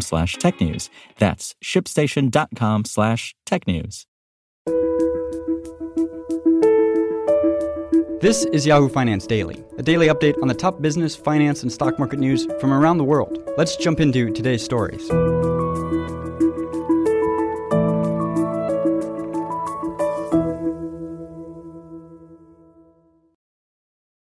slash technews. That's shipstation.com slash technews. This is Yahoo Finance Daily, a daily update on the top business, finance, and stock market news from around the world. Let's jump into today's stories.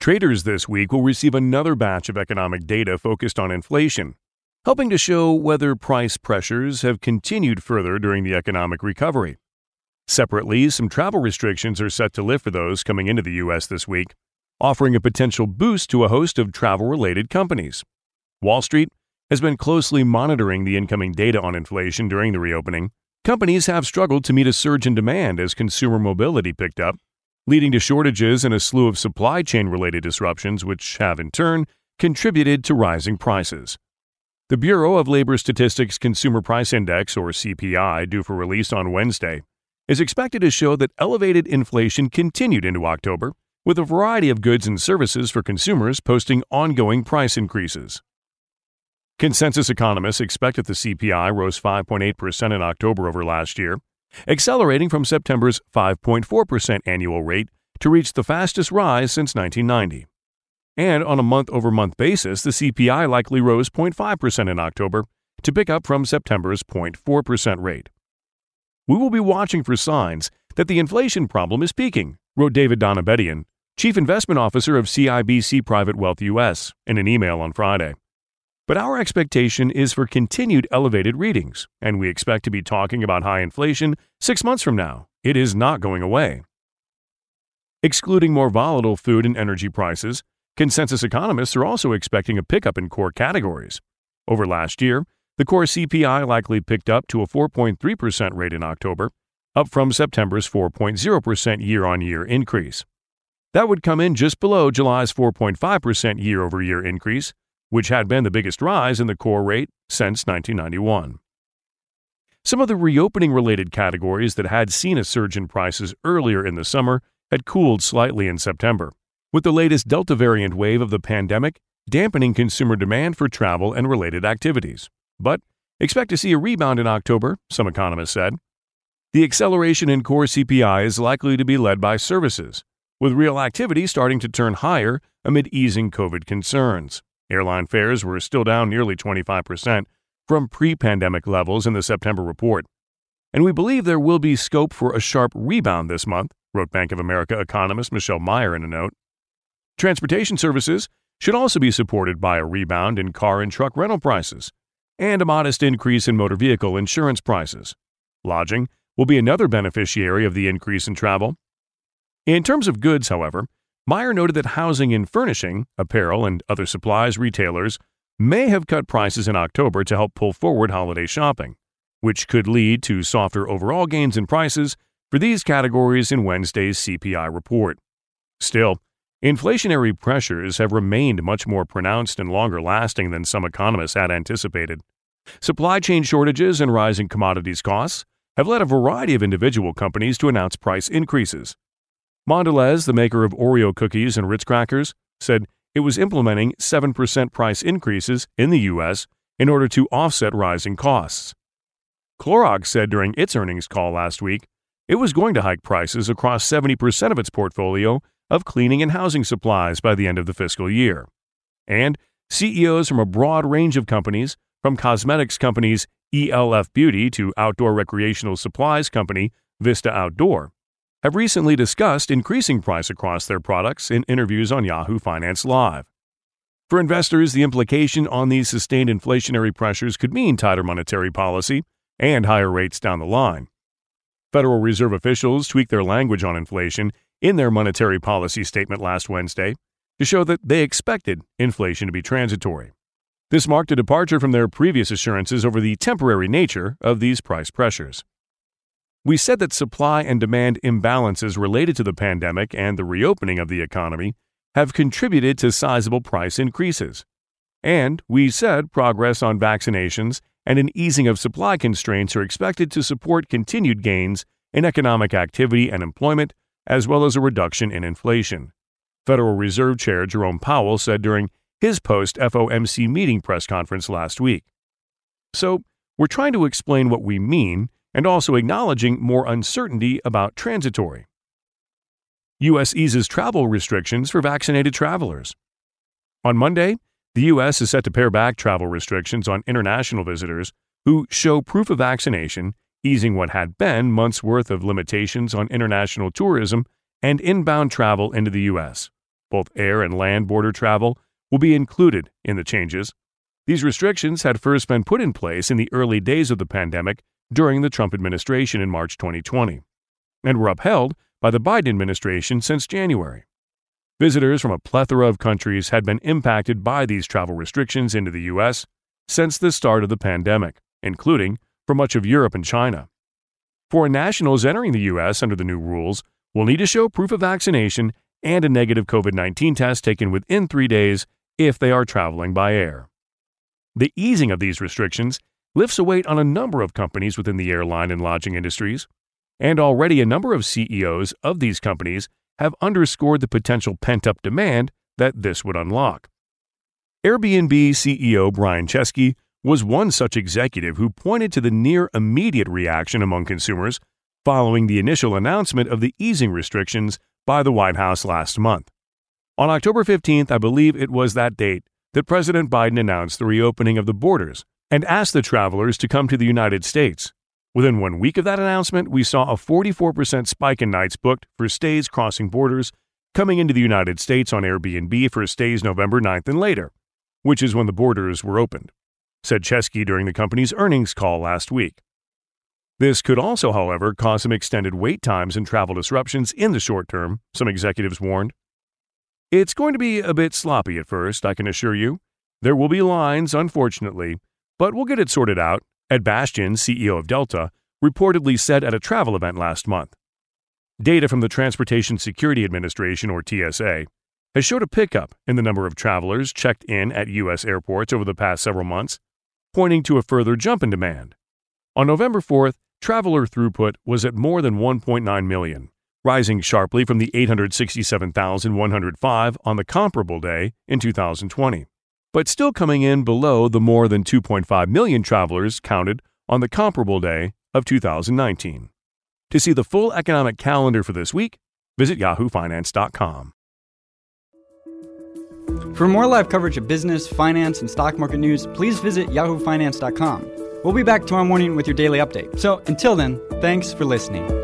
Traders this week will receive another batch of economic data focused on inflation, helping to show whether price pressures have continued further during the economic recovery. Separately, some travel restrictions are set to lift for those coming into the U.S. this week, offering a potential boost to a host of travel related companies. Wall Street has been closely monitoring the incoming data on inflation during the reopening. Companies have struggled to meet a surge in demand as consumer mobility picked up, leading to shortages and a slew of supply chain related disruptions, which have in turn contributed to rising prices. The Bureau of Labor Statistics Consumer Price Index, or CPI, due for release on Wednesday, is expected to show that elevated inflation continued into October, with a variety of goods and services for consumers posting ongoing price increases. Consensus economists expect that the CPI rose 5.8% in October over last year, accelerating from September's 5.4% annual rate to reach the fastest rise since 1990. And on a month over month basis, the CPI likely rose 0.5% in October to pick up from September's 0.4% rate. We will be watching for signs that the inflation problem is peaking, wrote David Donabedian, Chief Investment Officer of CIBC Private Wealth US, in an email on Friday. But our expectation is for continued elevated readings, and we expect to be talking about high inflation six months from now. It is not going away. Excluding more volatile food and energy prices, consensus economists are also expecting a pickup in core categories. Over last year, the core CPI likely picked up to a 4.3% rate in October, up from September's 4.0% year on year increase. That would come in just below July's 4.5% year over year increase which had been the biggest rise in the core rate since 1991. Some of the reopening related categories that had seen a surge in prices earlier in the summer had cooled slightly in September, with the latest Delta variant wave of the pandemic dampening consumer demand for travel and related activities. But expect to see a rebound in October, some economists said. The acceleration in core CPI is likely to be led by services, with real activity starting to turn higher amid easing COVID concerns. Airline fares were still down nearly 25% from pre pandemic levels in the September report. And we believe there will be scope for a sharp rebound this month, wrote Bank of America economist Michelle Meyer in a note. Transportation services should also be supported by a rebound in car and truck rental prices and a modest increase in motor vehicle insurance prices. Lodging will be another beneficiary of the increase in travel. In terms of goods, however, Meyer noted that housing and furnishing, apparel, and other supplies retailers may have cut prices in October to help pull forward holiday shopping, which could lead to softer overall gains in prices for these categories in Wednesday's CPI report. Still, inflationary pressures have remained much more pronounced and longer lasting than some economists had anticipated. Supply chain shortages and rising commodities costs have led a variety of individual companies to announce price increases, Mondelez, the maker of Oreo cookies and Ritz crackers, said it was implementing 7% price increases in the U.S. in order to offset rising costs. Clorox said during its earnings call last week it was going to hike prices across 70% of its portfolio of cleaning and housing supplies by the end of the fiscal year. And CEOs from a broad range of companies, from cosmetics companies ELF Beauty to outdoor recreational supplies company Vista Outdoor, have recently discussed increasing price across their products in interviews on Yahoo Finance Live. For investors, the implication on these sustained inflationary pressures could mean tighter monetary policy and higher rates down the line. Federal Reserve officials tweaked their language on inflation in their monetary policy statement last Wednesday to show that they expected inflation to be transitory. This marked a departure from their previous assurances over the temporary nature of these price pressures. We said that supply and demand imbalances related to the pandemic and the reopening of the economy have contributed to sizable price increases. And we said progress on vaccinations and an easing of supply constraints are expected to support continued gains in economic activity and employment, as well as a reduction in inflation. Federal Reserve Chair Jerome Powell said during his post FOMC meeting press conference last week. So, we're trying to explain what we mean and also acknowledging more uncertainty about transitory. U.S. eases travel restrictions for vaccinated travelers. On Monday, the U.S. is set to pare back travel restrictions on international visitors who show proof of vaccination, easing what had been months' worth of limitations on international tourism and inbound travel into the U.S. Both air and land border travel will be included in the changes. These restrictions had first been put in place in the early days of the pandemic during the Trump administration in March 2020 and were upheld by the Biden administration since January. Visitors from a plethora of countries had been impacted by these travel restrictions into the U.S. since the start of the pandemic, including for much of Europe and China. Foreign nationals entering the U.S. under the new rules will need to show proof of vaccination and a negative COVID 19 test taken within three days if they are traveling by air. The easing of these restrictions lifts a weight on a number of companies within the airline and lodging industries, and already a number of CEOs of these companies have underscored the potential pent up demand that this would unlock. Airbnb CEO Brian Chesky was one such executive who pointed to the near immediate reaction among consumers following the initial announcement of the easing restrictions by the White House last month. On October 15th, I believe it was that date, that President Biden announced the reopening of the borders and asked the travelers to come to the United States Within one week of that announcement, we saw a 44% spike in nights booked for stays crossing borders coming into the United States on Airbnb for stays November 9th and later, which is when the borders were opened, said Chesky during the company's earnings call last week. This could also, however, cause some extended wait times and travel disruptions in the short term, some executives warned. It's going to be a bit sloppy at first, I can assure you. There will be lines, unfortunately, but we'll get it sorted out, Ed Bastian, CEO of Delta, reportedly said at a travel event last month. Data from the Transportation Security Administration, or TSA, has showed a pickup in the number of travelers checked in at U.S. airports over the past several months, pointing to a further jump in demand. On November 4th, traveler throughput was at more than 1.9 million, rising sharply from the 867,105 on the comparable day in 2020 but still coming in below the more than 2.5 million travelers counted on the comparable day of 2019. To see the full economic calendar for this week, visit yahoofinance.com. For more live coverage of business, finance, and stock market news, please visit yahoofinance.com. We'll be back tomorrow morning with your daily update. So until then, thanks for listening.